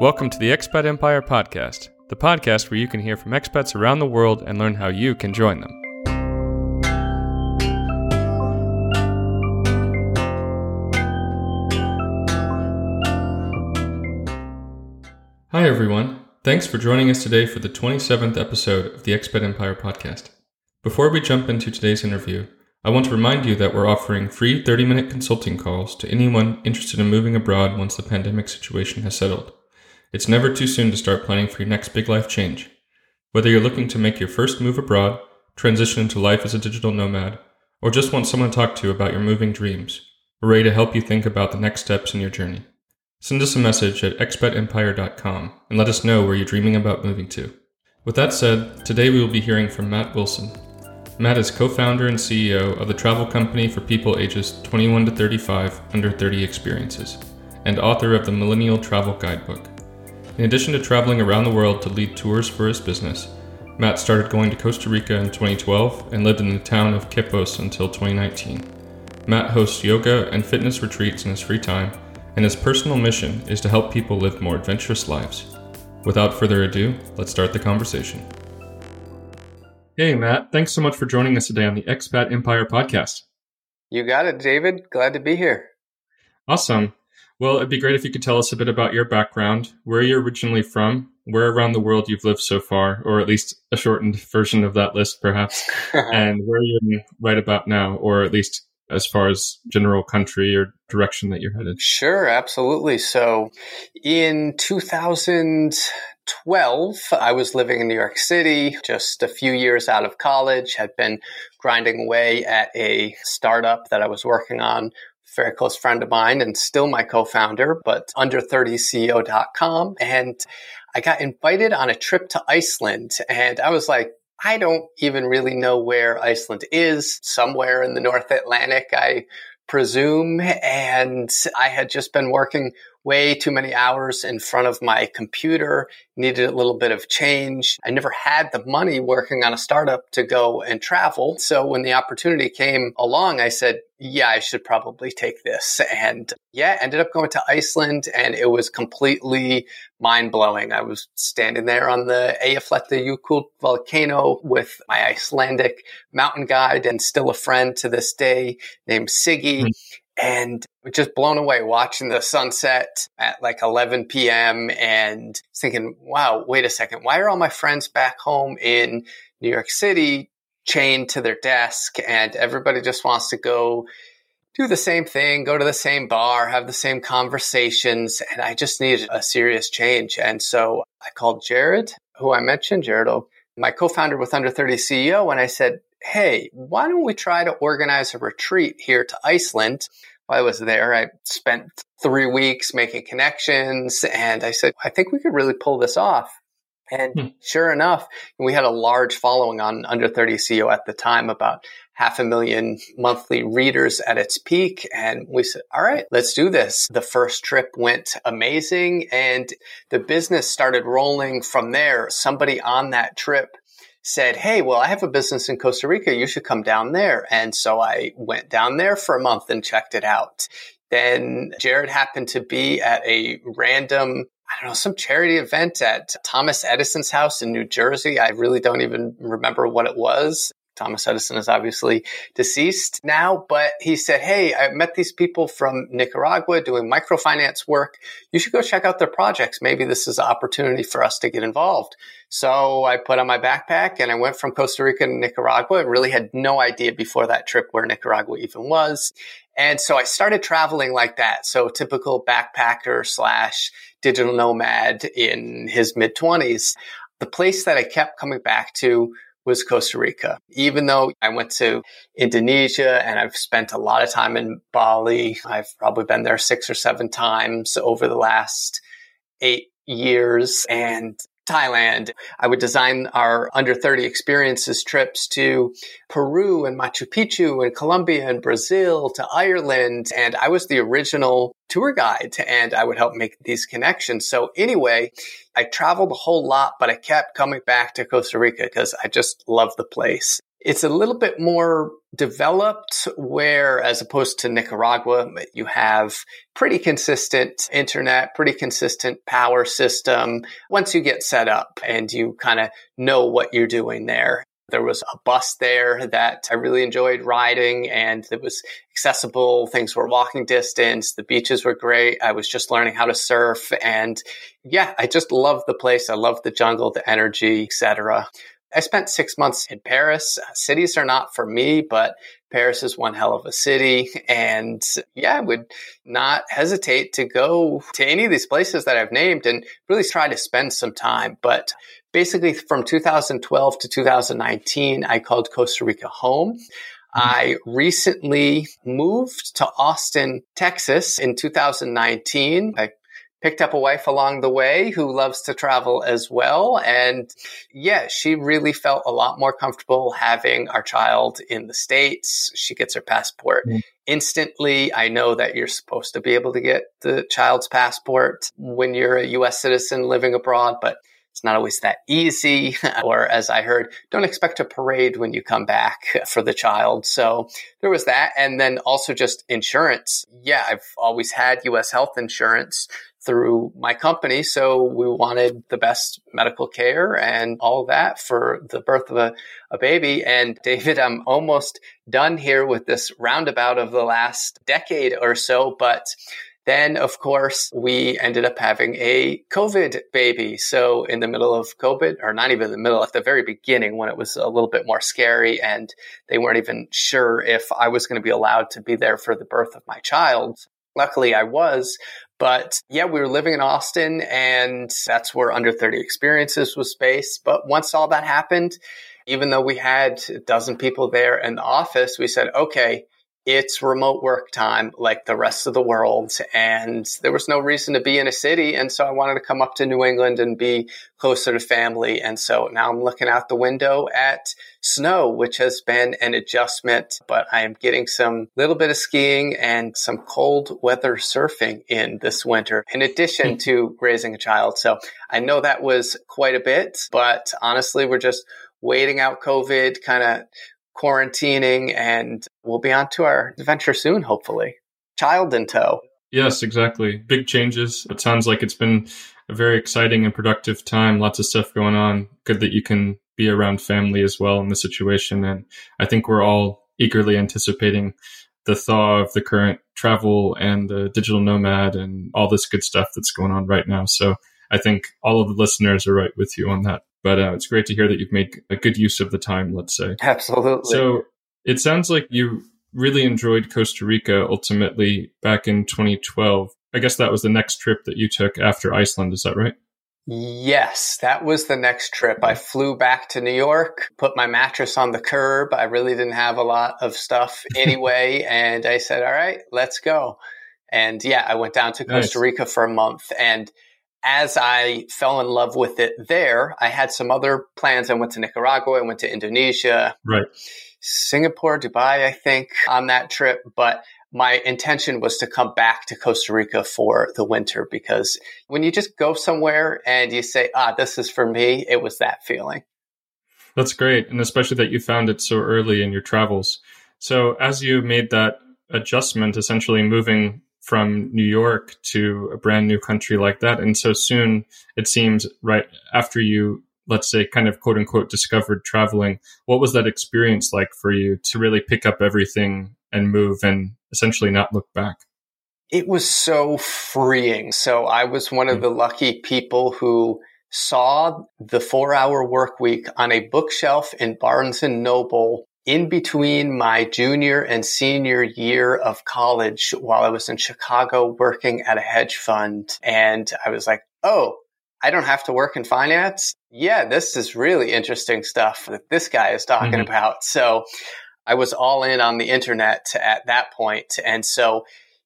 Welcome to the Expat Empire Podcast, the podcast where you can hear from expats around the world and learn how you can join them. Hi, everyone. Thanks for joining us today for the 27th episode of the Expat Empire Podcast. Before we jump into today's interview, I want to remind you that we're offering free 30 minute consulting calls to anyone interested in moving abroad once the pandemic situation has settled. It's never too soon to start planning for your next big life change. Whether you're looking to make your first move abroad, transition into life as a digital nomad, or just want someone to talk to about your moving dreams, we're ready to help you think about the next steps in your journey. Send us a message at expatempire.com and let us know where you're dreaming about moving to. With that said, today we will be hearing from Matt Wilson. Matt is co founder and CEO of the travel company for people ages 21 to 35 under 30 experiences, and author of the Millennial Travel Guidebook. In addition to traveling around the world to lead tours for his business, Matt started going to Costa Rica in 2012 and lived in the town of Quepos until 2019. Matt hosts yoga and fitness retreats in his free time, and his personal mission is to help people live more adventurous lives. Without further ado, let's start the conversation. Hey, Matt, thanks so much for joining us today on the Expat Empire podcast. You got it, David. Glad to be here. Awesome. Well, it'd be great if you could tell us a bit about your background, where you're originally from, where around the world you've lived so far, or at least a shortened version of that list, perhaps, and where you're right about now, or at least as far as general country or direction that you're headed. Sure, absolutely. So in 2012, I was living in New York City, just a few years out of college, had been grinding away at a startup that I was working on very close friend of mine and still my co-founder, but under30ceo.com. And I got invited on a trip to Iceland and I was like, I don't even really know where Iceland is, somewhere in the North Atlantic, I presume. And I had just been working way too many hours in front of my computer, needed a little bit of change. I never had the money working on a startup to go and travel. So when the opportunity came along, I said, yeah, I should probably take this. And yeah, ended up going to Iceland and it was completely mind blowing. I was standing there on the Eyjafjallajökull volcano with my Icelandic mountain guide and still a friend to this day named Siggy. Hmm. And just blown away watching the sunset at like 11 p.m. and thinking, wow, wait a second. Why are all my friends back home in New York City chained to their desk and everybody just wants to go do the same thing, go to the same bar, have the same conversations. And I just needed a serious change. And so I called Jared, who I mentioned, Jared, my co-founder with Under 30 CEO, and I said, hey, why don't we try to organize a retreat here to Iceland? While I was there, I spent three weeks making connections and I said, I think we could really pull this off. And hmm. sure enough, we had a large following on Under 30 CEO at the time, about half a million monthly readers at its peak. And we said, all right, let's do this. The first trip went amazing and the business started rolling from there. Somebody on that trip said, Hey, well, I have a business in Costa Rica. You should come down there. And so I went down there for a month and checked it out. Then Jared happened to be at a random I don't know, some charity event at Thomas Edison's house in New Jersey. I really don't even remember what it was. Thomas Edison is obviously deceased now, but he said, Hey, I met these people from Nicaragua doing microfinance work. You should go check out their projects. Maybe this is an opportunity for us to get involved. So I put on my backpack and I went from Costa Rica to Nicaragua. I really had no idea before that trip where Nicaragua even was. And so I started traveling like that. So typical backpacker slash digital nomad in his mid twenties. The place that I kept coming back to was Costa Rica. Even though I went to Indonesia and I've spent a lot of time in Bali, I've probably been there six or seven times over the last eight years. And Thailand. I would design our under 30 experiences trips to Peru and Machu Picchu and Colombia and Brazil to Ireland. And I was the original tour guide and I would help make these connections. So anyway, I traveled a whole lot, but I kept coming back to Costa Rica because I just love the place. It's a little bit more developed where as opposed to Nicaragua, you have pretty consistent internet, pretty consistent power system once you get set up and you kind of know what you're doing there. There was a bus there that I really enjoyed riding and it was accessible. Things were walking distance. The beaches were great. I was just learning how to surf. And yeah, I just love the place. I love the jungle, the energy, etc. I spent six months in Paris. Cities are not for me, but Paris is one hell of a city. And yeah, I would not hesitate to go to any of these places that I've named and really try to spend some time. But basically from 2012 to 2019, I called Costa Rica home. Mm-hmm. I recently moved to Austin, Texas in 2019. I picked up a wife along the way who loves to travel as well. And yeah, she really felt a lot more comfortable having our child in the States. She gets her passport mm. instantly. I know that you're supposed to be able to get the child's passport when you're a US citizen living abroad, but it's not always that easy. or as I heard, don't expect a parade when you come back for the child. So there was that. And then also just insurance. Yeah, I've always had US health insurance through my company. So we wanted the best medical care and all that for the birth of a, a baby. And David, I'm almost done here with this roundabout of the last decade or so, but then, of course, we ended up having a COVID baby. So in the middle of COVID, or not even the middle, at the very beginning when it was a little bit more scary and they weren't even sure if I was going to be allowed to be there for the birth of my child. Luckily, I was, but yeah, we were living in Austin and that's where Under 30 Experiences was based. But once all that happened, even though we had a dozen people there in the office, we said, okay, it's remote work time like the rest of the world. And there was no reason to be in a city. And so I wanted to come up to New England and be closer to family. And so now I'm looking out the window at snow, which has been an adjustment, but I am getting some little bit of skiing and some cold weather surfing in this winter, in addition hmm. to raising a child. So I know that was quite a bit, but honestly, we're just waiting out COVID, kind of quarantining, and we'll be on to our adventure soon, hopefully. Child in tow. Yes, exactly. Big changes. It sounds like it's been a very exciting and productive time. Lots of stuff going on. Good that you can be around family as well in the situation. And I think we're all eagerly anticipating the thaw of the current travel and the digital nomad and all this good stuff that's going on right now. So I think all of the listeners are right with you on that. But uh, it's great to hear that you've made a good use of the time, let's say. Absolutely. So it sounds like you really enjoyed Costa Rica ultimately back in 2012. I guess that was the next trip that you took after Iceland. Is that right? Yes, that was the next trip. I flew back to New York, put my mattress on the curb. I really didn't have a lot of stuff anyway. and I said, all right, let's go. And yeah, I went down to Costa nice. Rica for a month and as I fell in love with it there, I had some other plans. I went to Nicaragua, I went to Indonesia, right, Singapore, Dubai, I think, on that trip. But my intention was to come back to Costa Rica for the winter because when you just go somewhere and you say, ah, this is for me, it was that feeling. That's great. And especially that you found it so early in your travels. So as you made that adjustment, essentially moving from New York to a brand new country like that. And so soon it seems right after you, let's say, kind of quote unquote discovered traveling. What was that experience like for you to really pick up everything and move and essentially not look back? It was so freeing. So I was one of mm. the lucky people who saw the four hour work week on a bookshelf in Barnes and Noble in between my junior and senior year of college while I was in Chicago working at a hedge fund. And I was like, oh, I don't have to work in finance. Yeah, this is really interesting stuff that this guy is talking mm-hmm. about. So I was all in on the internet at that point. And so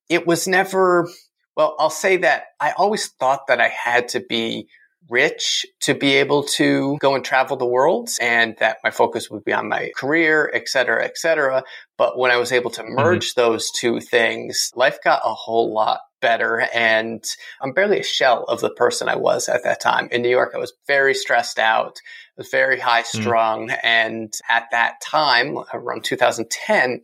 it was never, well, I'll say that I always thought that I had to be rich to be able to go and travel the world and that my focus would be on my career, et cetera, et cetera. But when I was able to mm-hmm. merge mm-hmm. those two things, life got a whole lot better. And I'm barely a shell of the person I was at that time. In New York, I was very stressed out, was very high hmm. strung. Mm. And at that time, around 2010,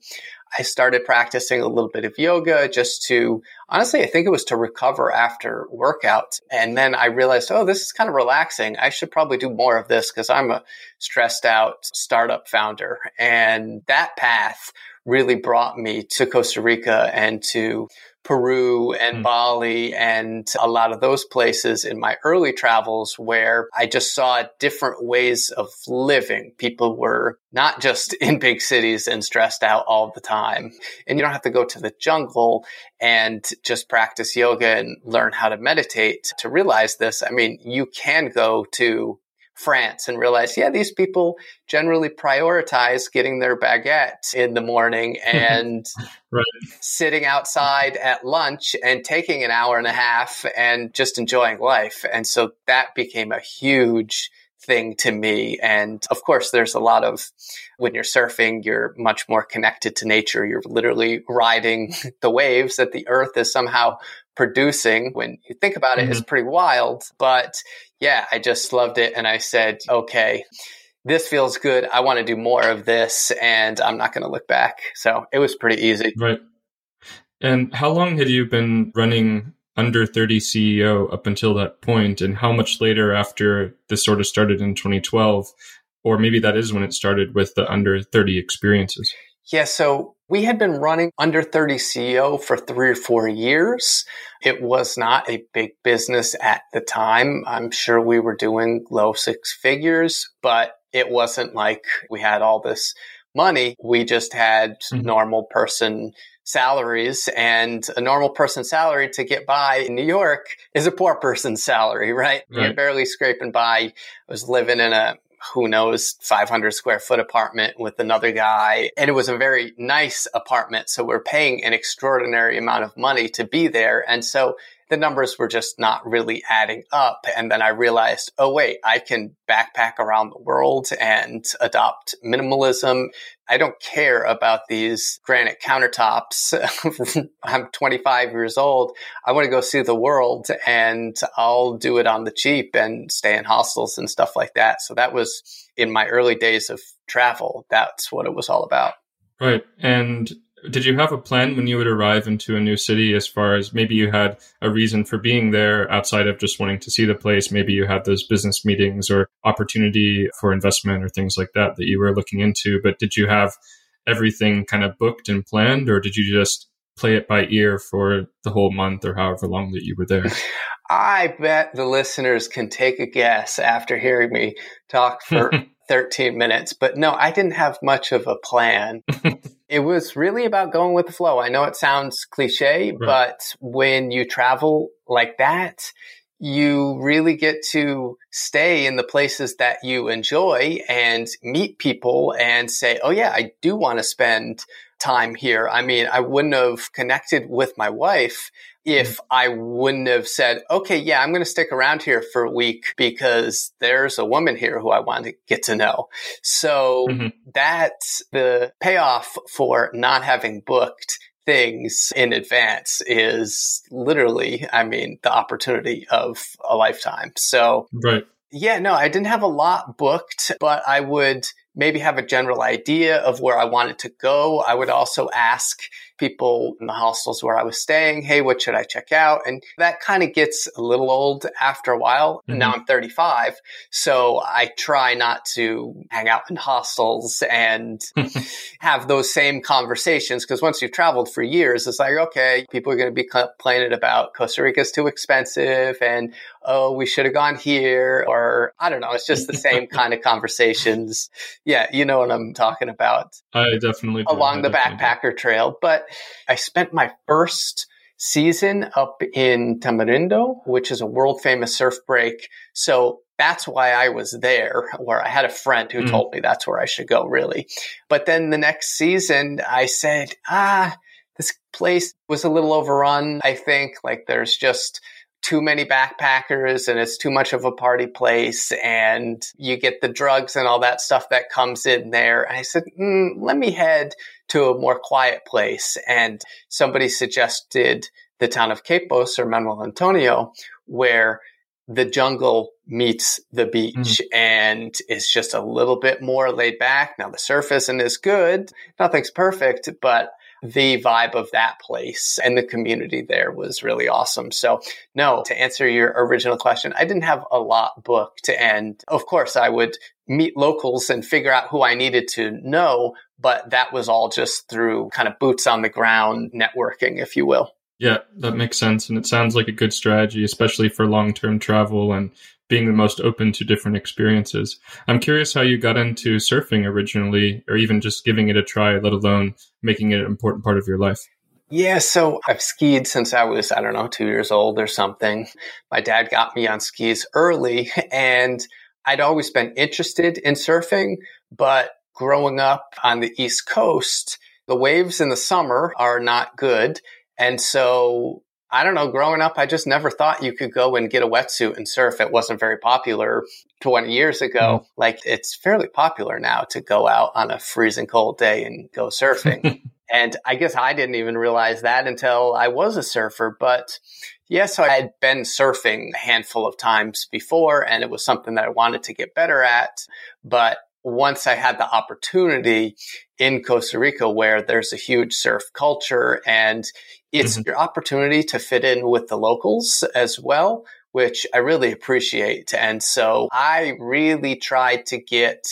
I started practicing a little bit of yoga just to, honestly, I think it was to recover after workout. And then I realized, oh, this is kind of relaxing. I should probably do more of this because I'm a stressed out startup founder. And that path really brought me to Costa Rica and to Peru and mm. Bali and a lot of those places in my early travels where I just saw different ways of living. People were not just in big cities and stressed out all the time. And you don't have to go to the jungle and just practice yoga and learn how to meditate to realize this. I mean, you can go to France and realize, yeah, these people generally prioritize getting their baguette in the morning and right. sitting outside at lunch and taking an hour and a half and just enjoying life. And so that became a huge thing to me. And of course, there's a lot of when you're surfing, you're much more connected to nature. You're literally riding the waves that the earth is somehow producing. When you think about it, mm-hmm. it's pretty wild. But yeah, I just loved it. And I said, okay, this feels good. I want to do more of this and I'm not going to look back. So it was pretty easy. Right. And how long had you been running under 30 CEO up until that point, and how much later after this sort of started in 2012, or maybe that is when it started with the under 30 experiences? Yeah, so we had been running under 30 CEO for three or four years. It was not a big business at the time. I'm sure we were doing low six figures, but it wasn't like we had all this money. We just had mm-hmm. normal person salaries and a normal person's salary to get by in New York is a poor person's salary, right? right. You're barely scraping by. I was living in a who knows 500 square foot apartment with another guy. And it was a very nice apartment. So we're paying an extraordinary amount of money to be there. And so the numbers were just not really adding up. And then I realized, oh, wait, I can backpack around the world and adopt minimalism. I don't care about these granite countertops. I'm 25 years old. I want to go see the world and I'll do it on the cheap and stay in hostels and stuff like that. So that was in my early days of travel. That's what it was all about. Right. And did you have a plan when you would arrive into a new city as far as maybe you had a reason for being there outside of just wanting to see the place? Maybe you had those business meetings or opportunity for investment or things like that that you were looking into. But did you have everything kind of booked and planned, or did you just play it by ear for the whole month or however long that you were there? I bet the listeners can take a guess after hearing me talk for 13 minutes. But no, I didn't have much of a plan. it was really about going with the flow. I know it sounds cliche, right. but when you travel like that, you really get to stay in the places that you enjoy and meet people and say, Oh yeah, I do want to spend time here. I mean, I wouldn't have connected with my wife if mm-hmm. I wouldn't have said, okay, yeah, I'm going to stick around here for a week because there's a woman here who I want to get to know. So mm-hmm. that's the payoff for not having booked things in advance is literally, I mean, the opportunity of a lifetime. So, right. Yeah, no, I didn't have a lot booked, but I would maybe have a general idea of where I wanted to go. I would also ask people in the hostels where I was staying, hey, what should I check out? And that kind of gets a little old after a while. Mm-hmm. Now I'm 35, so I try not to hang out in hostels and have those same conversations because once you've traveled for years, it's like, okay, people are going to be complaining about Costa Rica's too expensive and oh, we should have gone here, or I don't know. It's just the same kind of conversations. Yeah, you know what I'm talking about. I definitely do. along I the backpacker do. trail. But I spent my first season up in Tamarindo, which is a world famous surf break. So that's why I was there, where I had a friend who mm. told me that's where I should go, really. But then the next season, I said, ah, this place was a little overrun. I think like there's just too many backpackers and it's too much of a party place and you get the drugs and all that stuff that comes in there. And I said, mm, let me head to a more quiet place. And somebody suggested the town of Quepos or Manuel Antonio, where the jungle meets the beach mm. and it's just a little bit more laid back. Now the surf isn't as good. Nothing's perfect, but the vibe of that place and the community there was really awesome. So, no, to answer your original question, I didn't have a lot booked. And of course, I would meet locals and figure out who I needed to know. But that was all just through kind of boots on the ground networking, if you will. Yeah, that makes sense. And it sounds like a good strategy, especially for long term travel and being the most open to different experiences. I'm curious how you got into surfing originally, or even just giving it a try, let alone making it an important part of your life. Yeah, so I've skied since I was, I don't know, two years old or something. My dad got me on skis early, and I'd always been interested in surfing, but growing up on the East Coast, the waves in the summer are not good. And so I don't know, growing up, I just never thought you could go and get a wetsuit and surf. It wasn't very popular 20 years ago. Mm. Like it's fairly popular now to go out on a freezing cold day and go surfing. and I guess I didn't even realize that until I was a surfer. But yes, yeah, so I had been surfing a handful of times before and it was something that I wanted to get better at. But once I had the opportunity in Costa Rica where there's a huge surf culture and it's mm-hmm. your opportunity to fit in with the locals as well, which I really appreciate. And so I really tried to get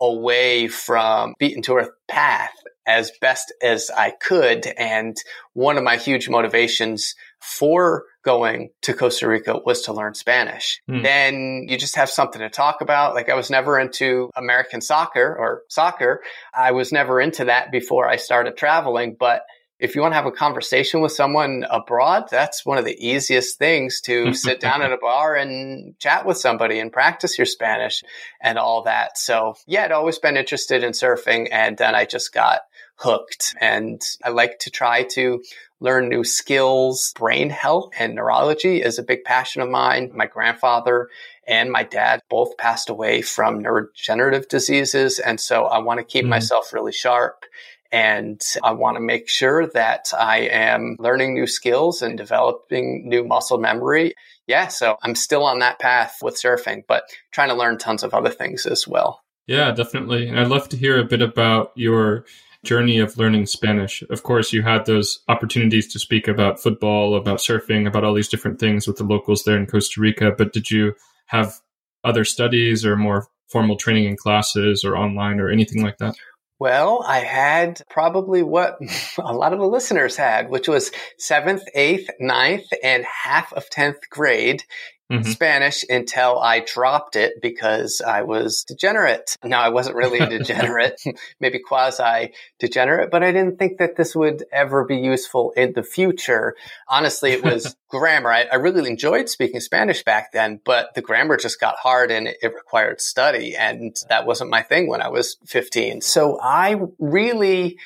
away from beaten to earth path as best as I could. And one of my huge motivations for going to Costa Rica was to learn Spanish. Mm. Then you just have something to talk about. Like I was never into American soccer or soccer. I was never into that before I started traveling, but if you want to have a conversation with someone abroad, that's one of the easiest things to sit down at a bar and chat with somebody and practice your Spanish and all that. So yeah, I'd always been interested in surfing and then I just got hooked and I like to try to learn new skills. Brain health and neurology is a big passion of mine. My grandfather and my dad both passed away from neurodegenerative diseases. And so I want to keep mm-hmm. myself really sharp and I want to make sure that I am learning new skills and developing new muscle memory. Yeah, so I'm still on that path with surfing, but trying to learn tons of other things as well. Yeah, definitely. And I'd love to hear a bit about your journey of learning Spanish. Of course, you had those opportunities to speak about football, about surfing, about all these different things with the locals there in Costa Rica, but did you have other studies or more formal training in classes or online or anything like that? Well, I had probably what a lot of the listeners had, which was seventh, eighth, ninth, and half of 10th grade mm-hmm. Spanish until I dropped it because I was degenerate. Now, I wasn't really a degenerate, maybe quasi degenerate, but I didn't think that this would ever be useful in the future. Honestly, it was grammar. I, I, really enjoyed speaking Spanish back then, but the grammar just got hard and it, it required study. And that wasn't my thing when I was 15. So I really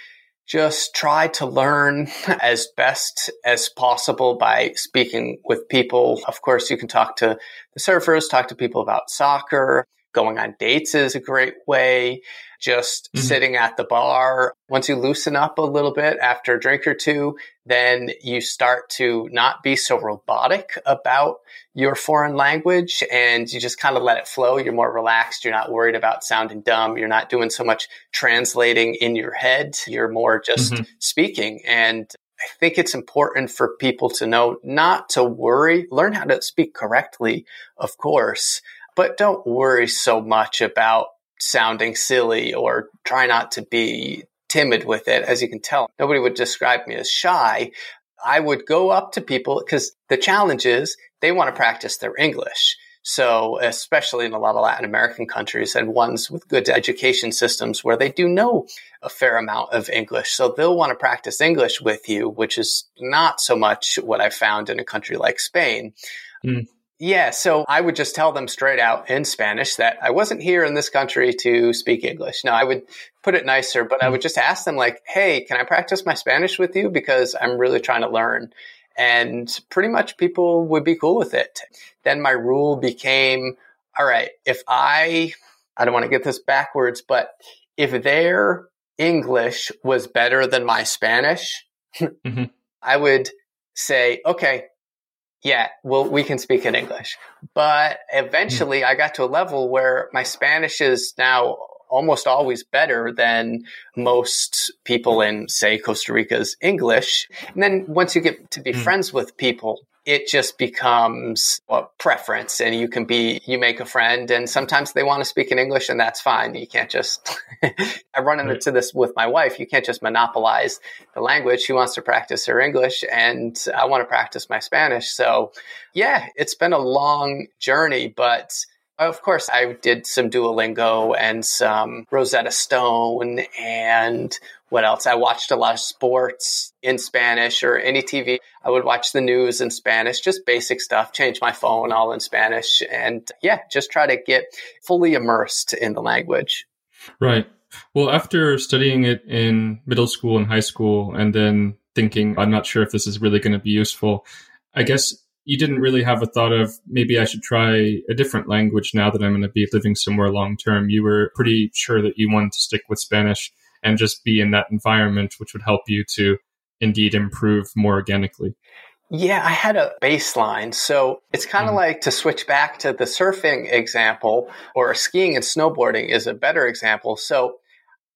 just try to learn as best as possible by speaking with people. Of course, you can talk to the surfers, talk to people about soccer. Going on dates is a great way just mm-hmm. sitting at the bar. Once you loosen up a little bit after a drink or two, then you start to not be so robotic about your foreign language and you just kind of let it flow. You're more relaxed. You're not worried about sounding dumb. You're not doing so much translating in your head. You're more just mm-hmm. speaking. And I think it's important for people to know not to worry, learn how to speak correctly, of course, but don't worry so much about sounding silly or try not to be timid with it. As you can tell, nobody would describe me as shy. I would go up to people because the challenge is they want to practice their English. So, especially in a lot of Latin American countries and ones with good education systems where they do know a fair amount of English. So they'll want to practice English with you, which is not so much what I found in a country like Spain. Mm. Yeah, so I would just tell them straight out in Spanish that I wasn't here in this country to speak English. No, I would put it nicer, but I would just ask them like, "Hey, can I practice my Spanish with you because I'm really trying to learn?" And pretty much people would be cool with it. Then my rule became, all right, if I I don't want to get this backwards, but if their English was better than my Spanish, mm-hmm. I would say, okay, yeah, well, we can speak in English. But eventually I got to a level where my Spanish is now almost always better than most people in, say, Costa Rica's English. And then once you get to be mm. friends with people, it just becomes a preference and you can be you make a friend and sometimes they want to speak in english and that's fine. You can't just i run into this with my wife you can't just monopolize the language. She wants to practice her english and i want to practice my spanish. So yeah it's been a long journey but of course, I did some Duolingo and some Rosetta Stone and what else? I watched a lot of sports in Spanish or any TV. I would watch the news in Spanish, just basic stuff, change my phone all in Spanish. And yeah, just try to get fully immersed in the language. Right. Well, after studying it in middle school and high school and then thinking, I'm not sure if this is really going to be useful, I guess you didn't really have a thought of maybe I should try a different language now that I'm going to be living somewhere long term. You were pretty sure that you wanted to stick with Spanish and just be in that environment, which would help you to indeed improve more organically. Yeah, I had a baseline. So it's kind of mm. like to switch back to the surfing example or skiing and snowboarding is a better example. So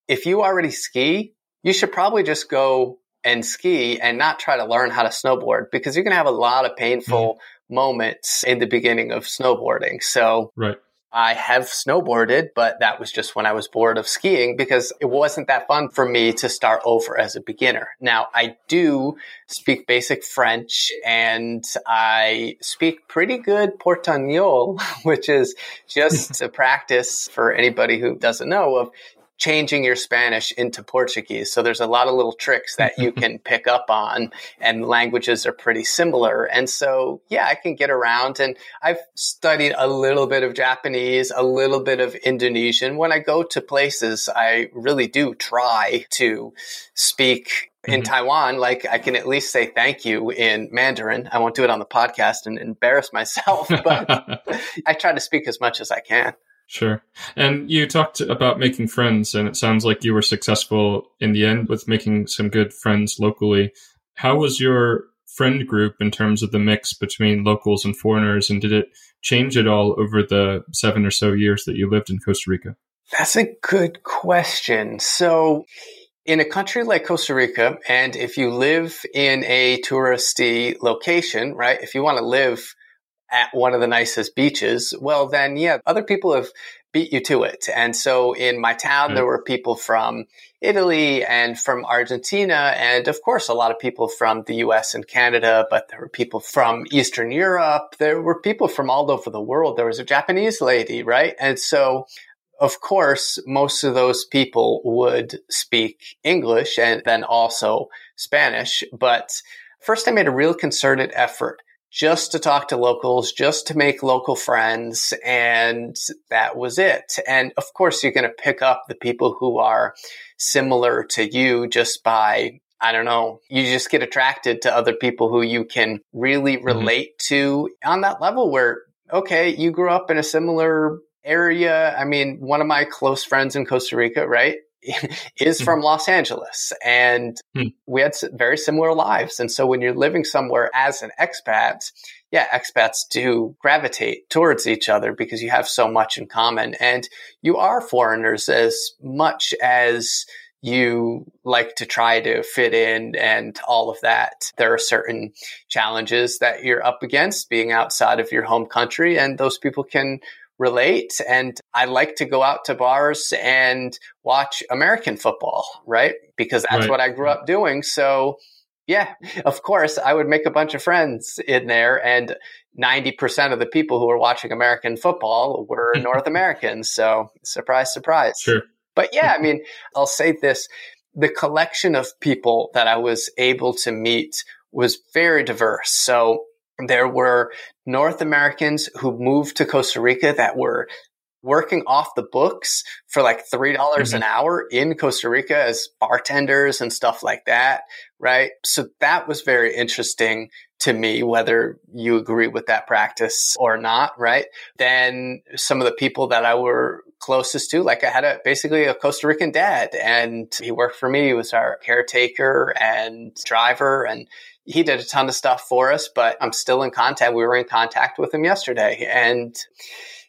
if you already ski, you should probably just go and ski and not try to learn how to snowboard because you're going to have a lot of painful mm. moments in the beginning of snowboarding. So right. I have snowboarded, but that was just when I was bored of skiing because it wasn't that fun for me to start over as a beginner. Now I do speak basic French and I speak pretty good Portuñol, which is just a practice for anybody who doesn't know of changing your Spanish into Portuguese. So there's a lot of little tricks that you can pick up on and languages are pretty similar. And so, yeah, I can get around and I've studied a little bit of Japanese, a little bit of Indonesian. When I go to places, I really do try to speak in mm-hmm. Taiwan, like I can at least say thank you in Mandarin. I won't do it on the podcast and embarrass myself, but I try to speak as much as I can. Sure. And you talked about making friends, and it sounds like you were successful in the end with making some good friends locally. How was your friend group in terms of the mix between locals and foreigners, and did it change at all over the seven or so years that you lived in Costa Rica? That's a good question. So, in a country like Costa Rica, and if you live in a touristy location, right, if you want to live at one of the nicest beaches, well, then yeah, other people have beat you to it. And so in my town, mm. there were people from Italy and from Argentina, and of course, a lot of people from the US and Canada, but there were people from Eastern Europe. There were people from all over the world. There was a Japanese lady, right? And so of course, most of those people would speak English and then also Spanish. But first, I made a real concerted effort just to talk to locals, just to make local friends. And that was it. And of course, you're going to pick up the people who are similar to you just by I don't know. You just get attracted to other people who you can really mm-hmm. relate mm-hmm. to on that level where, okay, you grew up in a similar area. I mean, one of my close friends in Costa Rica, right? is hmm. from Los Angeles and hmm. we had very similar lives. And so when you're living somewhere as an expat, yeah, expats do gravitate towards each other because you have so much in common and you are foreigners as much as you like to try to fit in and all of that. There are certain challenges that you're up against being outside of your home country and those people can relate. And I like to go out to bars and watch American football, right? Because that's right. what I grew up doing. So yeah, of course, I would make a bunch of friends in there and 90% of the people who were watching American football were North Americans. So surprise, surprise. Sure. But yeah, I mean, I'll say this. The collection of people that I was able to meet was very diverse. So there were North Americans who moved to Costa Rica that were working off the books for like $3 mm-hmm. an hour in Costa Rica as bartenders and stuff like that. Right. So that was very interesting to me, whether you agree with that practice or not. Right. Then some of the people that I were closest to. Like I had a basically a Costa Rican dad and he worked for me. He was our caretaker and driver and he did a ton of stuff for us, but I'm still in contact. We were in contact with him yesterday and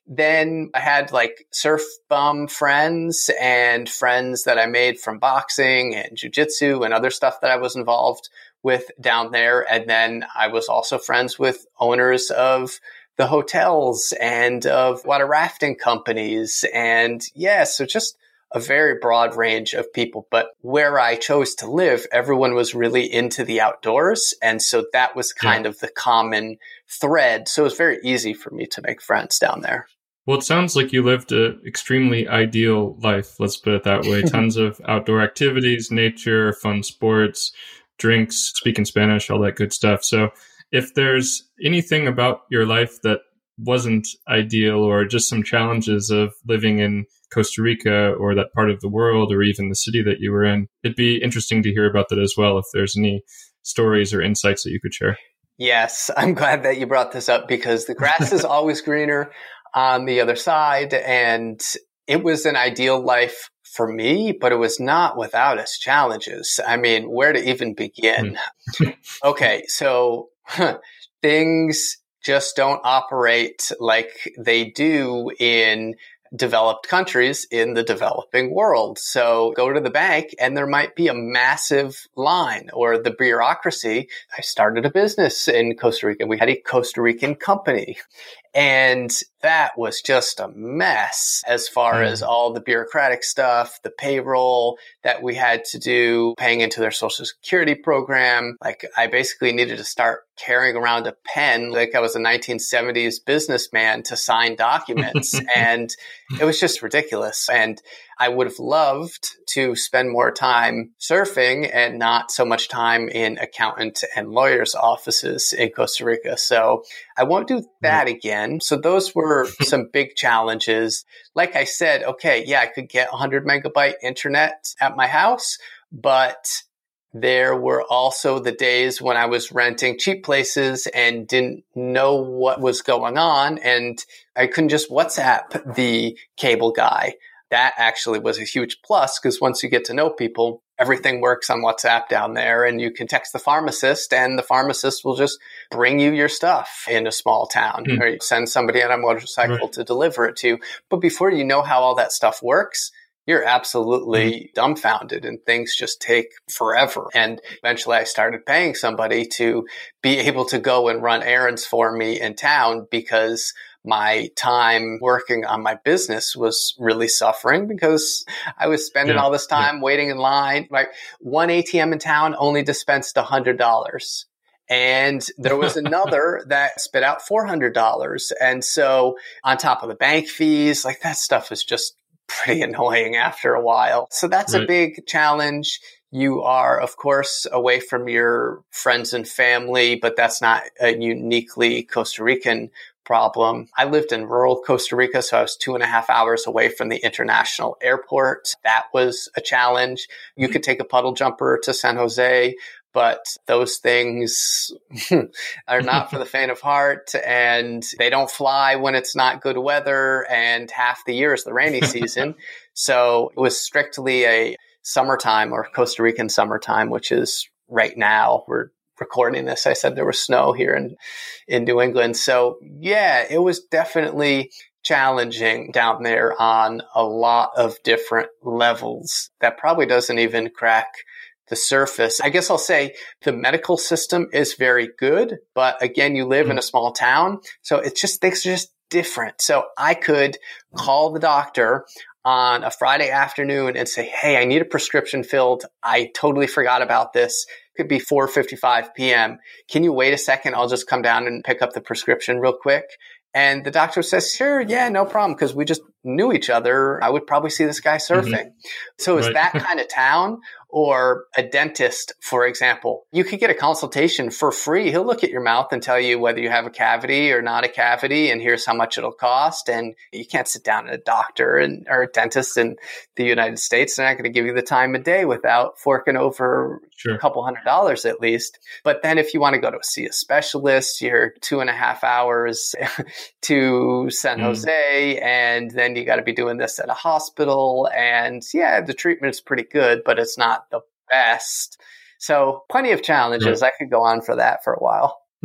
then I had like surf bum friends and friends that I made from boxing and jujitsu and other stuff that I was involved with down there. And then I was also friends with owners of the hotels and of water rafting companies. And yeah, so just a very broad range of people. But where I chose to live, everyone was really into the outdoors. And so that was kind yeah. of the common thread. So it was very easy for me to make friends down there. Well, it sounds like you lived an extremely ideal life. Let's put it that way. Tons of outdoor activities, nature, fun sports, drinks, speaking Spanish, all that good stuff. So, if there's anything about your life that wasn't ideal or just some challenges of living in Costa Rica or that part of the world or even the city that you were in, it'd be interesting to hear about that as well. If there's any stories or insights that you could share. Yes, I'm glad that you brought this up because the grass is always greener on the other side. And it was an ideal life for me, but it was not without its challenges. I mean, where to even begin? Hmm. okay. So things just don't operate like they do in developed countries in the developing world. So go to the bank and there might be a massive line or the bureaucracy. I started a business in Costa Rica. We had a Costa Rican company and that was just a mess as far mm. as all the bureaucratic stuff, the payroll that we had to do, paying into their social security program. Like I basically needed to start carrying around a pen like I was a 1970s businessman to sign documents. and it was just ridiculous. And I would have loved to spend more time surfing and not so much time in accountant and lawyers' offices in Costa Rica. So I won't do that again. So those were some big challenges. Like I said, okay, yeah, I could get 100 megabyte internet at my house, but there were also the days when I was renting cheap places and didn't know what was going on. And I couldn't just WhatsApp the cable guy that actually was a huge plus because once you get to know people, everything works on WhatsApp down there and you can text the pharmacist and the pharmacist will just bring you your stuff in a small town mm. or you send somebody on a motorcycle right. to deliver it to you. But before you know how all that stuff works, you're absolutely mm dumbfounded and things just take forever. And eventually I started paying somebody to be able to go and run errands for me in town because my time working on my business was really suffering because I was spending yeah, all this time yeah. waiting in line. Like one ATM in town only dispensed a hundred dollars. And there was another that spit out $400. And so on top of the bank fees, like that stuff was just pretty annoying after a while. So that's right. a big challenge. You are, of course, away from your friends and family, but that's not a uniquely Costa Rican problem. I lived in rural Costa Rica, so I was two and a half hours away from the international airport. That was a challenge. You could take a puddle jumper to San Jose, but those things are not for the faint of heart and they don't fly when it's not good weather and half the year is the rainy season. so it was strictly a summertime or Costa Rican summertime, which is right now. We're recording this, I said there was snow here in, in New England. So yeah, it was definitely challenging down there on a lot of different levels that probably doesn't even crack the surface. I guess I'll say the medical system is very good, but again, you live in hmm. a small town. So it's just, things are just different. So I could call the doctor on a Friday afternoon and say, Hey, I need a prescription filled. I totally forgot about this could be 4:55 p.m. Can you wait a second? I'll just come down and pick up the prescription real quick. And the doctor says, sure, yeah, no problem. Because we just knew each other. I would probably see this guy surfing. Mm-hmm. So is right. that kind of town? Or a dentist, for example. You could get a consultation for free. He'll look at your mouth and tell you whether you have a cavity or not a cavity, and here's how much it'll cost. And you can't sit down at a doctor and, or a dentist in the United States. They're not going to give you the time of day without forking over sure. a couple hundred dollars at least. But then if you want to go to see a specialist, you're two and a half hours to San mm. Jose, and then you got to be doing this at a hospital. And yeah, the treatment is pretty good, but it's not the best. So plenty of challenges. Right. I could go on for that for a while.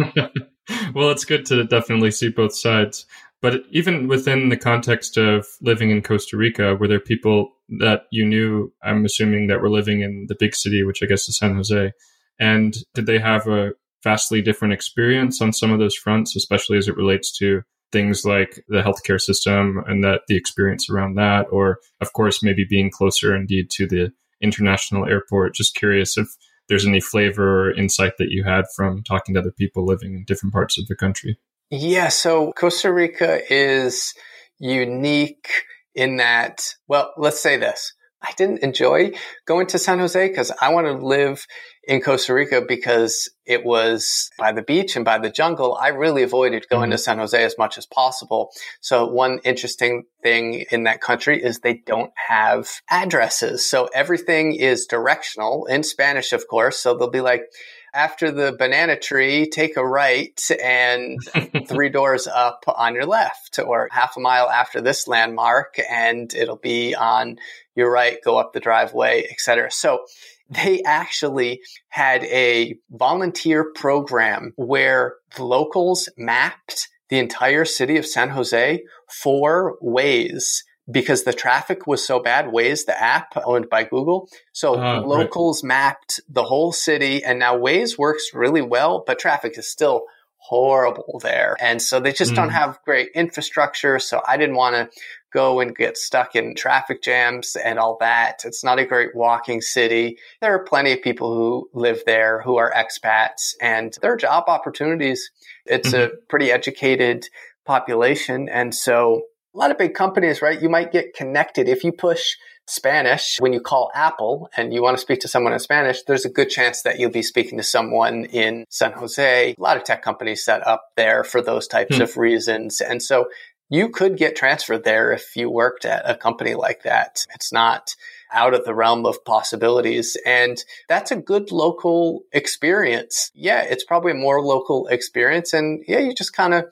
well, it's good to definitely see both sides. But even within the context of living in Costa Rica, were there people that you knew, I'm assuming, that were living in the big city, which I guess is San Jose? And did they have a vastly different experience on some of those fronts, especially as it relates to things like the healthcare system and that the experience around that, or of course, maybe being closer indeed to the international airport. Just curious if there's any flavor or insight that you had from talking to other people living in different parts of the country. Yeah, so Costa Rica is unique in that, well, let's say this. I didn't enjoy going to San Jose because I want to live in Costa Rica because it was by the beach and by the jungle. I really avoided going mm-hmm. to San Jose as much as possible. So one interesting thing in that country is they don't have addresses. So everything is directional in Spanish, of course. So they'll be like, after the banana tree, take a right and three doors up on your left, or half a mile after this landmark, and it'll be on your right, go up the driveway, etc. So they actually had a volunteer program where the locals mapped the entire city of San Jose for Waze because the traffic was so bad. Waze, the app owned by Google. So uh, locals right. mapped the whole city and now Waze works really well, but traffic is still horrible there. And so they just mm. don't have great infrastructure. So I didn't want to go and get stuck in traffic jams and all that. It's not a great walking city. There are plenty of people who live there who are expats and there are job opportunities. It's mm-hmm. a pretty educated population. And so a lot of big companies, right? You might get connected if you push Spanish when you call Apple and you want to speak to someone in Spanish, there's a good chance that you'll be speaking to someone in San Jose. A lot of tech companies set up there for those types hmm. of reasons. And so you could get transferred there if you worked at a company like that. It's not out of the realm of possibilities. And that's a good local experience. Yeah, it's probably a more local experience. And yeah, you just kind of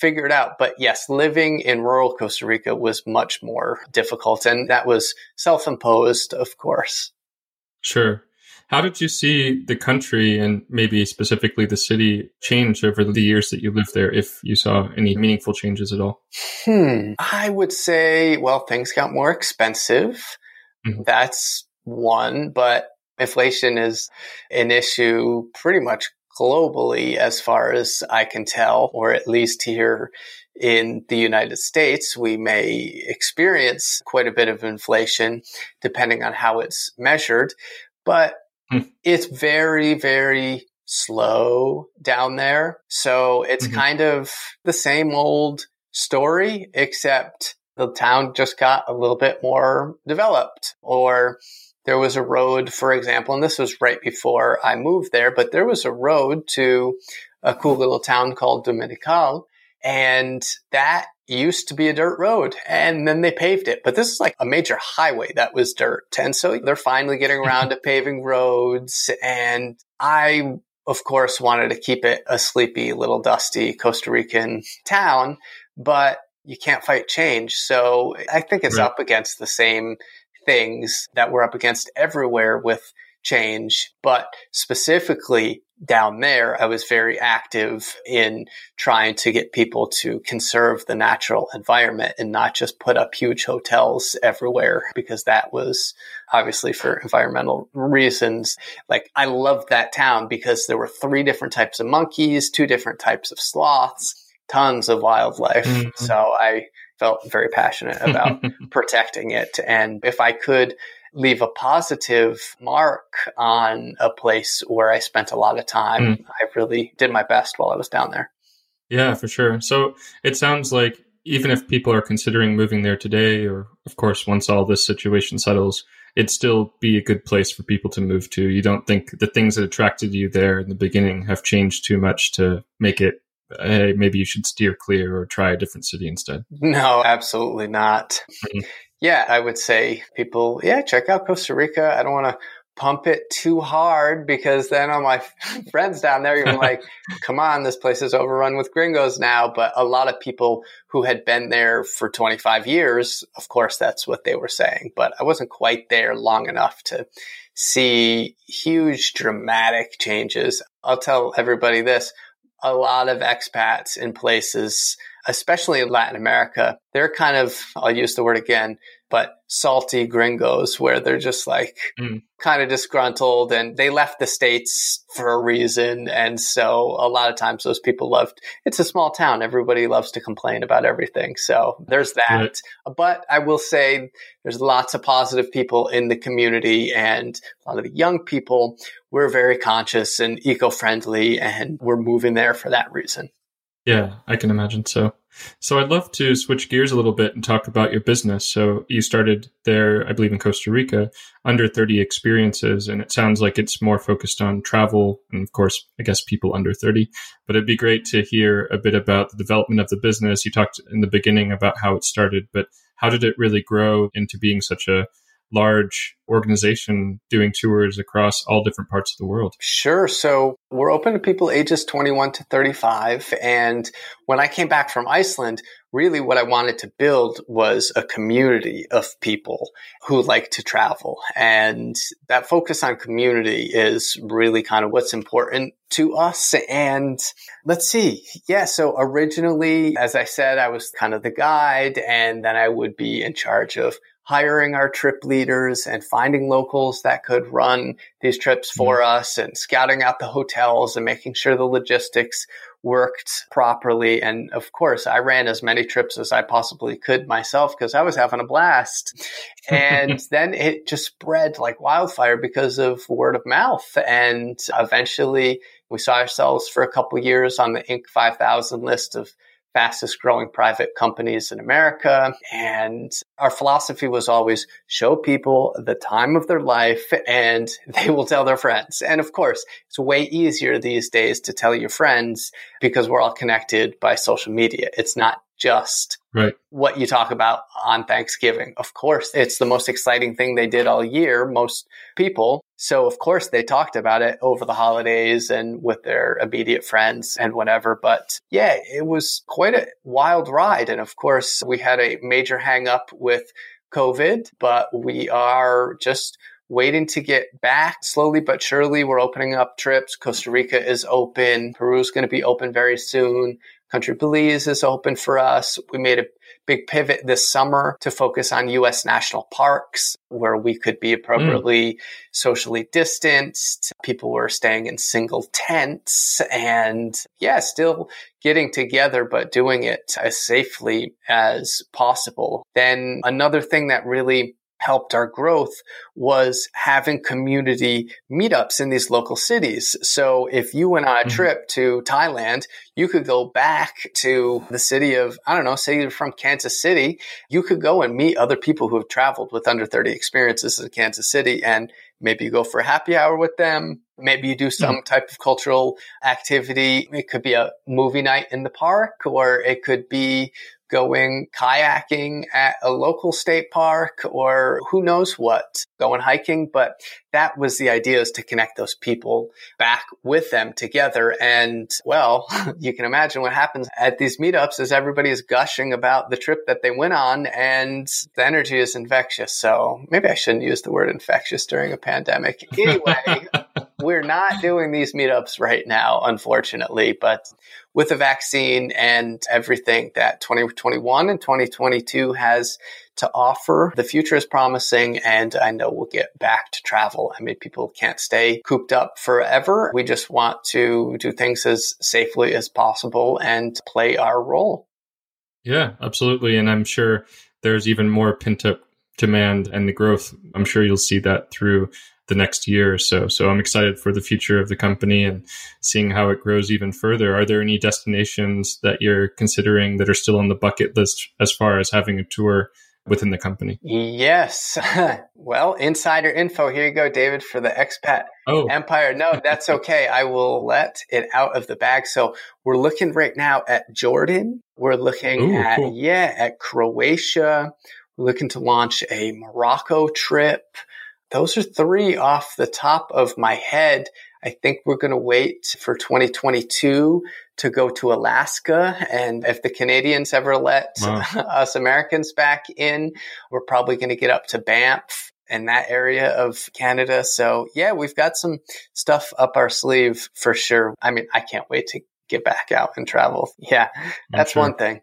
figure it out. But yes, living in rural Costa Rica was much more difficult. And that was self imposed, of course. Sure. How did you see the country and maybe specifically the city change over the years that you lived there, if you saw any meaningful changes at all? Hmm. I would say, well, things got more expensive. Mm-hmm. That's one, but inflation is an issue pretty much globally, as far as I can tell, or at least here in the United States, we may experience quite a bit of inflation depending on how it's measured. But mm. it's very, very slow down there. So it's mm-hmm. kind of the same old story, except the town just got a little bit more developed or there was a road, for example, and this was right before I moved there, but there was a road to a cool little town called Dominical. And that used to be a dirt road and then they paved it. But this is like a major highway that was dirt. And so they're finally getting around to paving roads. And I, of course, wanted to keep it a sleepy little dusty Costa Rican town, but you can't fight change. So I think it's right. up against the same things that we're up against everywhere with change, but specifically down there, I was very active in trying to get people to conserve the natural environment and not just put up huge hotels everywhere because that was obviously for environmental reasons. Like I loved that town because there were three different types of monkeys, two different types of sloths, tons of wildlife. Mm-hmm. So I felt very passionate about protecting it. And if I could leave a positive mark on a place where I spent a lot of time, mm. I really did my best while I was down there. Yeah, for sure. So it sounds like even if people are considering moving there today, or of course, once all this situation settles, it'd still be a good place for people to move to. You don't think the things that attracted you there in the beginning have changed too much to make it hey, maybe you should steer clear or try a different city instead? No, absolutely not. Mm-hmm. Yeah, I would say people, yeah, check out Costa Rica. I don't want to pump it too hard because then all my friends down there, you're like, come on, this place is overrun with gringos now. But a lot of people who had been there for 25 years, of course, that's what they were saying. But I wasn't quite there long enough to see huge dramatic changes. I'll tell everybody this a lot of expats in places, especially in Latin America, they're kind of, I'll use the word again, but salty gringos where they're just like mm. kind of disgruntled and they left the States for a reason. And so a lot of times those people loved, it's a small town. Everybody loves to complain about everything. So there's that. Right. But I will say there's lots of positive people in the community and a lot of the young people. We're very conscious and eco-friendly and we're moving there for that reason. Yeah, I can imagine so. So I'd love to switch gears a little bit and talk about your business. So you started there, I believe, in Costa Rica, under 30 experiences, and it sounds like it's more focused on travel and, of course, I guess people under 30. But it'd be great to hear a bit about the development of the business. You talked in the beginning about how it started, but how did it really grow into being such a large organization doing tours across all different parts of the world? Sure. So we're open to people ages 21 to 35. And when I came back from Iceland, really what I wanted to build was a community of people who like to travel. And that focus on community is really kind of what's important to us. And let's see. Yeah. So originally, as I said, I was kind of the guide and then I would be in charge of hiring our trip leaders and finding locals that could run these trips for mm-hmm. us and scouting out the hotels and making sure the logistics worked properly. And of course, I ran as many trips as I possibly could myself because I was having a blast. And then it just spread like wildfire because of word of mouth. And eventually we saw ourselves for a couple years on the Inc. 5000 list of fastest growing private companies in America. And our philosophy was always show people the time of their life and they will tell their friends. And of course, it's way easier these days to tell your friends because we're all connected by social media. It's not just right. what you talk about on Thanksgiving. Of course, it's the most exciting thing they did all year, most people. So of course they talked about it over the holidays and with their immediate friends and whatever. But yeah, it was quite a wild ride. And of course we had a major hang up with COVID, but we are just waiting to get back slowly but surely. We're opening up trips. Costa Rica is open. Peru's going to be open very soon. Country Belize is open for us. We made a big pivot this summer to focus on U.S. national parks where we could be appropriately mm. socially distanced. People were staying in single tents and yeah, still getting together, but doing it as safely as possible. Then another thing that really helped our growth was having community meetups in these local cities. So if you went on a trip to Thailand, you could go back to the city of, I don't know, say you're from Kansas City, you could go and meet other people who have traveled with under 30 experiences in Kansas City and maybe you go for a happy hour with them. Maybe you do some mm-hmm. type of cultural activity. It could be a movie night in the park or it could be going kayaking at a local state park or who knows what, going hiking. But that was the idea is to connect those people back with them together. And well, you can imagine what happens at these meetups is everybody is gushing about the trip that they went on and the energy is infectious. So maybe I shouldn't use the word infectious during a pandemic. Anyway, we're not doing these meetups right now, unfortunately, but with the vaccine and everything that 2021 and 2022 has to offer. The future is promising and I know we'll get back to travel. I mean, people can't stay cooped up forever. We just want to do things as safely as possible and play our role. Yeah, absolutely. And I'm sure there's even more pent up demand and the growth. I'm sure you'll see that through the next year or so. So I'm excited for the future of the company and seeing how it grows even further. Are there any destinations that you're considering that are still on the bucket list as far as having a tour within the company? Yes. well, insider info. Here you go, David, for the expat oh. empire. No, that's okay. I will let it out of the bag. So we're looking right now at Jordan. We're looking Ooh, at, cool. yeah, at Croatia. We're looking to launch a Morocco trip. Those are three off the top of my head. I think we're going to wait for 2022 to go to Alaska. And if the Canadians ever let wow. us Americans back in, we're probably going to get up to Banff and that area of Canada. So yeah, we've got some stuff up our sleeve for sure. I mean, I can't wait to get back out and travel. Yeah, that's sure. one thing.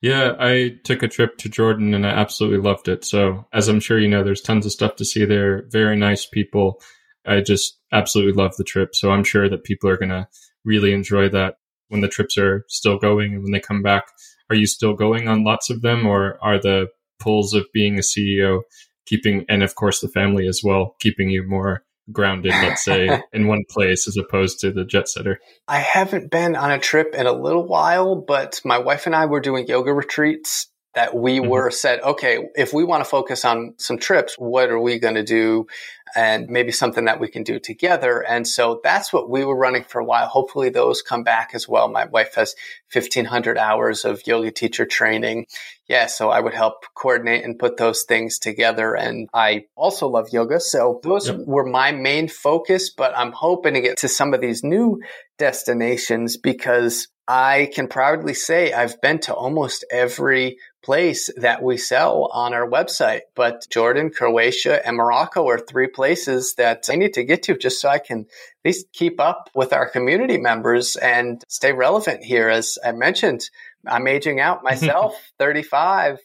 Yeah, I took a trip to Jordan and I absolutely loved it. So, as I'm sure you know, there's tons of stuff to see there. Very nice people. I just absolutely love the trip. So, I'm sure that people are going to really enjoy that when the trips are still going and when they come back. Are you still going on lots of them or are the pulls of being a CEO keeping, and of course the family as well, keeping you more grounded, let's say, in one place as opposed to the jet setter? I haven't been on a trip in a little while, but my wife and I were doing yoga retreats that we mm-hmm. were said, okay, if we want to focus on some trips, what are we going to do? And maybe something that we can do together. And so that's what we were running for a while. Hopefully those come back as well. My wife has 1500 hours of yoga teacher training. Yeah. So I would help coordinate and put those things together. And I also love yoga. So those yep. were my main focus, but I'm hoping to get to some of these new destinations because I can proudly say I've been to almost every place that we sell on our website. But Jordan, Croatia, and Morocco are three places that I need to get to just so I can at least keep up with our community members and stay relevant here. As I mentioned, I'm aging out myself, 35.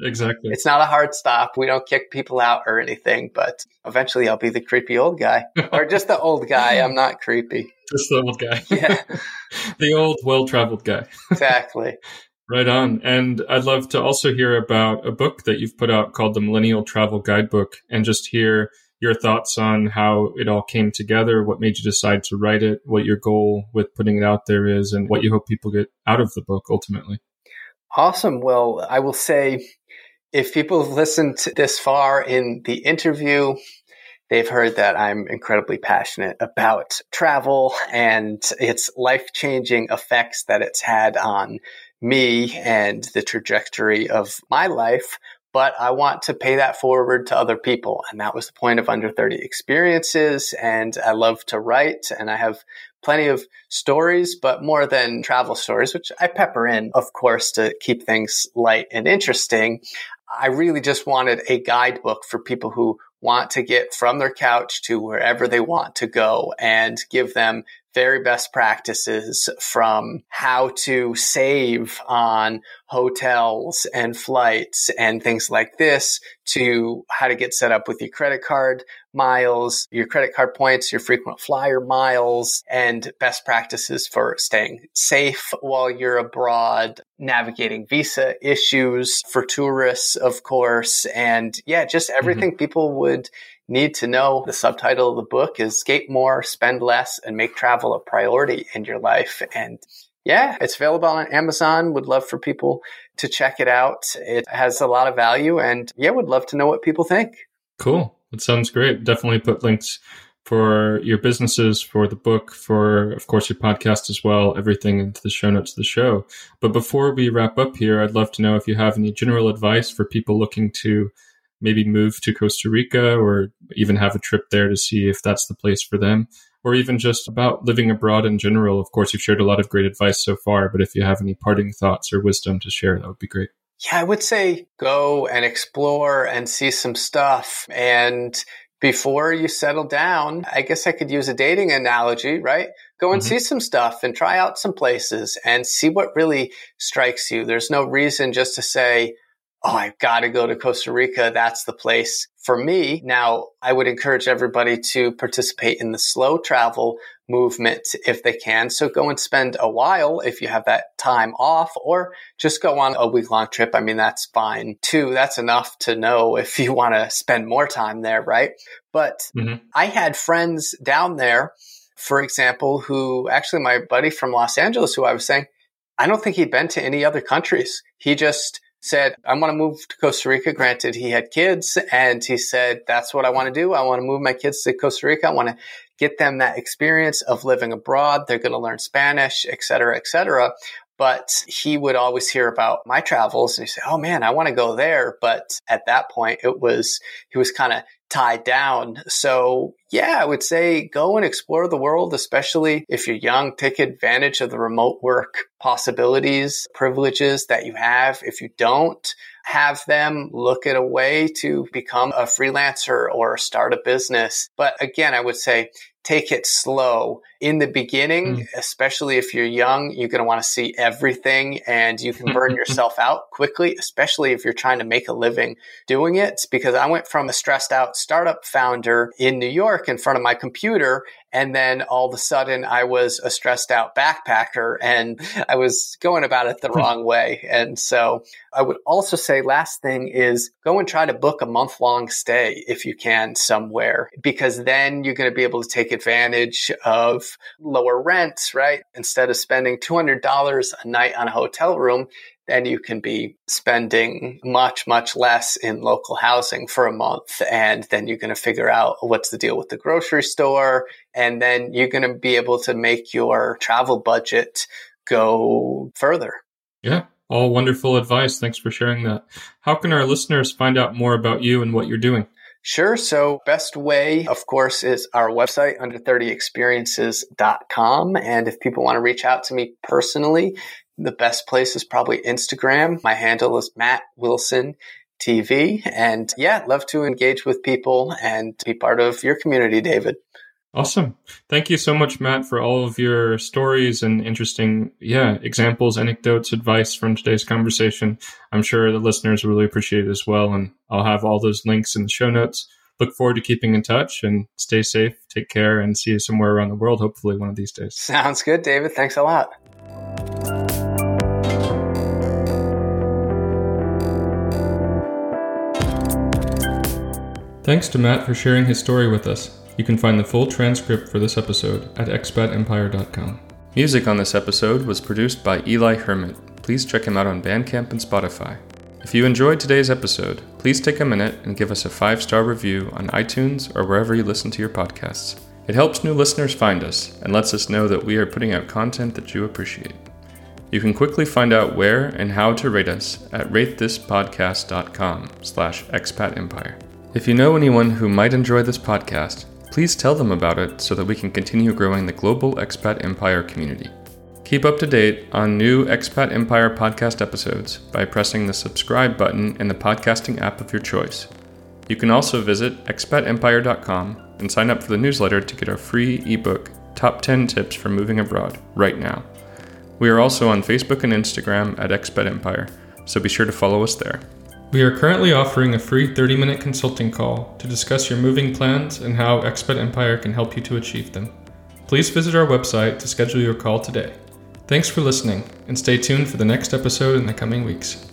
Exactly. It's not a hard stop. We don't kick people out or anything, but eventually I'll be the creepy old guy or just the old guy. I'm not creepy. Just the old guy. Yeah. the old, well traveled guy. exactly. Right on. And I'd love to also hear about a book that you've put out called the Millennial Travel Guidebook and just hear your thoughts on how it all came together, what made you decide to write it, what your goal with putting it out there is, and what you hope people get out of the book ultimately. Awesome. Well, I will say if people have listened this far in the interview, they've heard that I'm incredibly passionate about travel and its life changing effects that it's had on me and the trajectory of my life. But I want to pay that forward to other people. And that was the point of Under 30 Experiences. And I love to write and I have plenty of stories, but more than travel stories, which I pepper in, of course, to keep things light and interesting. I really just wanted a guidebook for people who want to get from their couch to wherever they want to go and give them very best practices from how to save on hotels and flights and things like this to how to get set up with your credit card miles, your credit card points, your frequent flyer miles, and best practices for staying safe while you're abroad, navigating visa issues for tourists, of course. And yeah, just everything mm-hmm. people would need to know. The subtitle of the book is Skate More, Spend Less, and Make Travel a Priority in Your Life. And yeah, it's available on Amazon. Would love for people to check it out. It has a lot of value and yeah, would love to know what people think. Cool. That sounds great. Definitely put links for your businesses, for the book, for, of course, your podcast as well, everything into the show notes of the show. But before we wrap up here, I'd love to know if you have any general advice for people looking to maybe move to Costa Rica or even have a trip there to see if that's the place for them, or even just about living abroad in general. Of course, you've shared a lot of great advice so far, but if you have any parting thoughts or wisdom to share, that would be great. Yeah, I would say go and explore and see some stuff. And before you settle down, I guess I could use a dating analogy, right? Go and mm-hmm. see some stuff and try out some places and see what really strikes you. There's no reason just to say, oh, I've got to go to Costa Rica. That's the place for me. Now, I would encourage everybody to participate in the slow travel movement if they can. So go and spend a while if you have that time off or just go on a week long trip. I mean, that's fine too. That's enough to know if you want to spend more time there, right? But mm-hmm. I had friends down there, for example, who actually my buddy from Los Angeles, who I was saying, I don't think he'd been to any other countries. He just said, I want to move to Costa Rica. Granted, he had kids and he said, that's what I want to do. I want to move my kids to Costa Rica. I want to get them that experience of living abroad. They're going to learn Spanish, et cetera, et cetera. But he would always hear about my travels and he'd say, Oh man, I want to go there. But at that point, it was, he was kind of tied down. So yeah, I would say go and explore the world, especially if you're young. Take advantage of the remote work possibilities, privileges that you have. If you don't have them, look at a way to become a freelancer or start a business. But again, I would say take it slow in the beginning, mm. especially if you're young, you're going to want to see everything and you can burn yourself out quickly, especially if you're trying to make a living doing it. Because I went from a stressed out startup founder in New York in front of my computer. And then all of a sudden I was a stressed out backpacker and I was going about it the hmm. wrong way. And so I would also say last thing is go and try to book a month long stay if you can somewhere, because then you're going to be able to take advantage of lower rents, right? Instead of spending $200 a night on a hotel room, then you can be spending much, much less in local housing for a month. And then you're going to figure out what's the deal with the grocery store. And then you're going to be able to make your travel budget go further. Yeah. All wonderful advice. Thanks for sharing that. How can our listeners find out more about you and what you're doing? Sure. So best way, of course, is our website, under30experiences.com. And if people want to reach out to me personally, the best place is probably Instagram. My handle is Matt Wilson TV. And yeah, love to engage with people and be part of your community, David. Awesome. Thank you so much, Matt, for all of your stories and interesting, yeah, examples, anecdotes, advice from today's conversation. I'm sure the listeners really appreciate it as well. And I'll have all those links in the show notes. Look forward to keeping in touch and stay safe, take care, and see you somewhere around the world, hopefully one of these days. Sounds good, David. Thanks a lot. Thanks to Matt for sharing his story with us. You can find the full transcript for this episode at expatempire.com. Music on this episode was produced by Eli Hermit. Please check him out on Bandcamp and Spotify. If you enjoyed today's episode, please take a minute and give us a five star review on iTunes or wherever you listen to your podcasts. It helps new listeners find us and lets us know that we are putting out content that you appreciate. You can quickly find out where and how to rate us at ratethispodcast.com slash expatempire. If you know anyone who might enjoy this podcast, Please tell them about it so that we can continue growing the global Expat Empire community. Keep up to date on new Expat Empire podcast episodes by pressing the subscribe button in the podcasting app of your choice. You can also visit expatempire.com and sign up for the newsletter to get our free ebook, Top 10 Tips for Moving Abroad, right now. We are also on Facebook and Instagram at Expat Empire, so be sure to follow us there. We are currently offering a free 30 minute consulting call to discuss your moving plans and how Expat Empire can help you to achieve them. Please visit our website to schedule your call today. Thanks for listening, and stay tuned for the next episode in the coming weeks.